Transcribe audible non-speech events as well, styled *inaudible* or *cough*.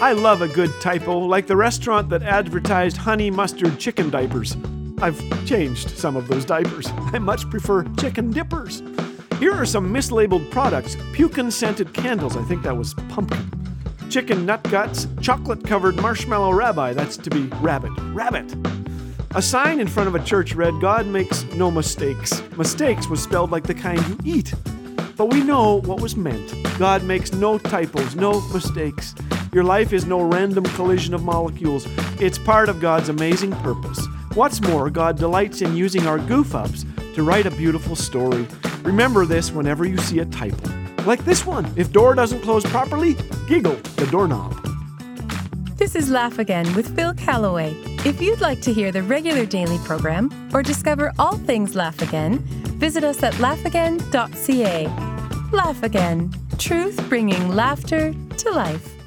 I love a good typo, like the restaurant that advertised honey mustard chicken diapers. I've changed some of those diapers. *laughs* I much prefer chicken dippers. Here are some mislabeled products pumpkin scented candles, I think that was pumpkin. Chicken nut guts, chocolate covered marshmallow rabbi, that's to be rabbit. Rabbit! A sign in front of a church read, God makes no mistakes. Mistakes was spelled like the kind you eat. But we know what was meant. God makes no typos, no mistakes. Your life is no random collision of molecules. It's part of God's amazing purpose. What's more, God delights in using our goof ups to write a beautiful story. Remember this whenever you see a typo. Like this one. If door doesn't close properly, giggle the doorknob. This is Laugh Again with Phil Callaway. If you'd like to hear the regular daily program or discover all things Laugh Again, visit us at laughagain.ca. Laugh Again, truth bringing laughter to life.